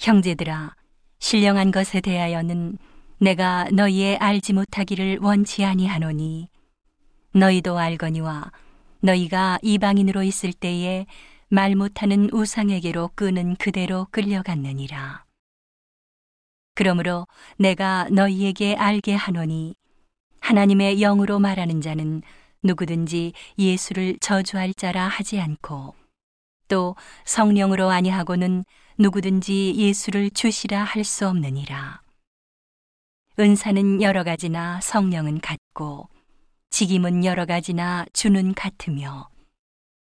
형제들아, 신령한 것에 대하여는 내가 너희의 알지 못하기를 원치 아니하노니 너희도 알거니와 너희가 이방인으로 있을 때에 말 못하는 우상에게로 끄는 그대로 끌려갔느니라. 그러므로 내가 너희에게 알게 하노니 하나님의 영으로 말하는 자는 누구든지 예수를 저주할 자라 하지 않고 또 성령으로 아니하고는 누구든지 예수를 주시라 할 수 없느니라. 은사는 여러 가지나 성령은 같고 직임은 여러 가지나 주는 같으며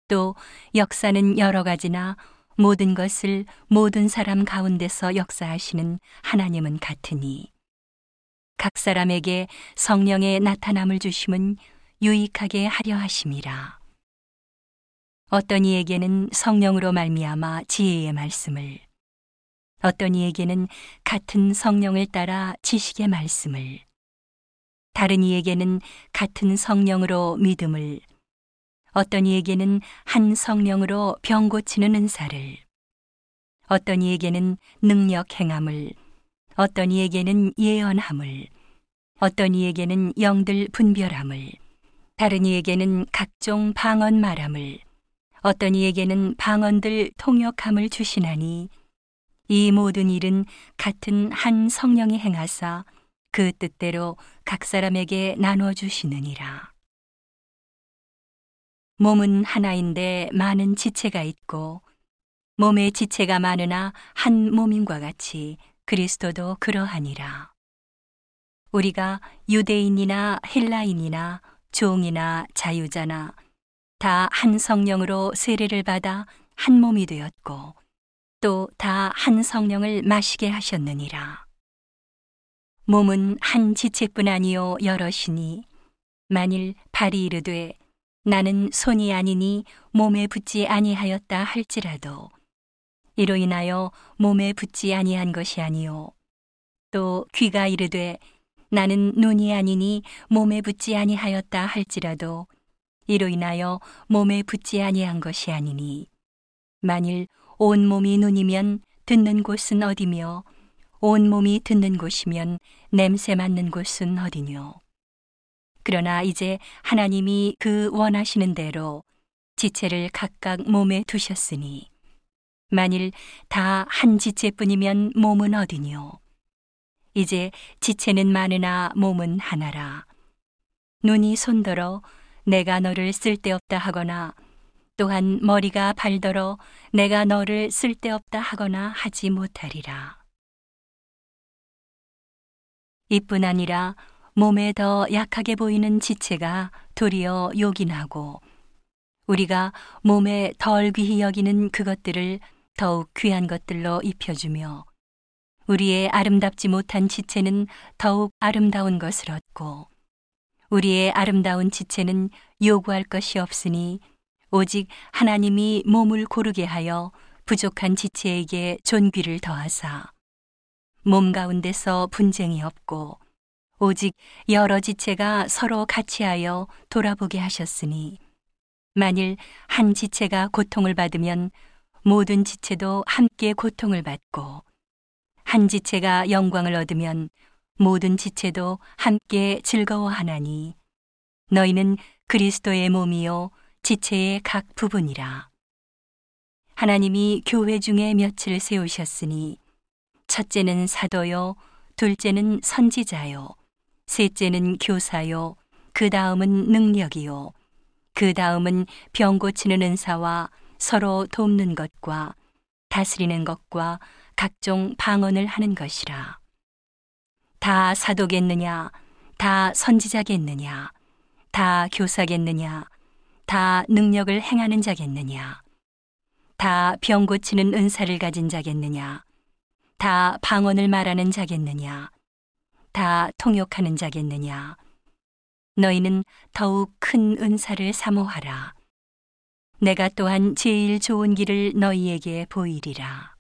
또 역사는 여러 가지나 모든 것을 모든 사람 가운데서 역사하시는 하나님은 같으니 각 사람에게 성령의 나타남을 주심은 유익하게 하려 하심이라. 어떤 이에게는 성령으로 말미암아 지혜의 말씀을 어떤 이에게는 같은 성령을 따라 지식의 말씀을 다른 이에게는 같은 성령으로 믿음을 어떤 이에게는 한 성령으로 병 고치는 은사를 어떤 이에게는 능력 행함을 어떤 이에게는 예언함을 어떤 이에게는 영들 분별함을 다른 이에게는 각종 방언 말함을 어떤 이에게는 방언들 통역함을 주시나니 이 모든 일은 같은 한 성령이 행하사 그 뜻대로 각 사람에게 나눠 주시느니라. 몸은 하나인데 많은 지체가 있고 몸의 지체가 많으나 한 몸인과 같이 그리스도도 그러하니라. 우리가 유대인이나 헬라인이나 종이나 자유자나 다 한 성령으로 세례를 받아 한 몸이 되었고 또 다 한 성령을 마시게 하셨느니라. 몸은 한 지체뿐 아니요 여럿이니 만일 발이 이르되 나는 손이 아니니 몸에 붙지 아니하였다 할지라도 이로 인하여 몸에 붙지 아니한 것이 아니요 또 귀가 이르되 나는 눈이 아니니 몸에 붙지 아니하였다 할지라도 이로 인하여 몸에 붙지 아니한 것이 아니니. 만일 온 몸이 눈이면 듣는 곳은 어디며 온 몸이 듣는 곳이면 냄새 맡는 곳은 어디뇨? 그러나 이제 하나님이 그 원하시는 대로 지체를 각각 몸에 두셨으니 만일 다 한 지체뿐이면 몸은 어디뇨? 이제 지체는 많으나 몸은 하나라. 눈이 손더러 내가 너를 쓸데없다 하거나 또한 머리가 발더러 내가 너를 쓸데없다 하거나 하지 못하리라. 이뿐 아니라 몸에 더 약하게 보이는 지체가 도리어 요긴하고 우리가 몸에 덜 귀히 여기는 그것들을 더욱 귀한 것들로 입혀주며 우리의 아름답지 못한 지체는 더욱 아름다운 것을 얻고 우리의 아름다운 지체는 요구할 것이 없으니 오직 하나님이 몸을 고르게 하여 부족한 지체에게 존귀를 더하사. 몸 가운데서 분쟁이 없고 오직 여러 지체가 서로 같이하여 돌아보게 하셨으니 만일 한 지체가 고통을 받으면 모든 지체도 함께 고통을 받고 한 지체가 영광을 얻으면 모든 지체도 함께 즐거워하나니 너희는 그리스도의 몸이요 지체의 각 부분이라 하나님이 교회 중에 며칠 세우셨으니 첫째는 사도요 둘째는 선지자요 셋째는 교사요 그 다음은 능력이요 그 다음은 병 고치는 은사와 서로 돕는 것과 다스리는 것과 각종 방언을 하는 것이라. 다 사도겠느냐, 다 선지자겠느냐, 다 교사겠느냐, 다 능력을 행하는 자겠느냐, 다 병 고치는 은사를 가진 자겠느냐, 다 방언을 말하는 자겠느냐, 다 통역하는 자겠느냐. 너희는 더욱 큰 은사를 사모하라. 내가 또한 제일 좋은 길을 너희에게 보이리라.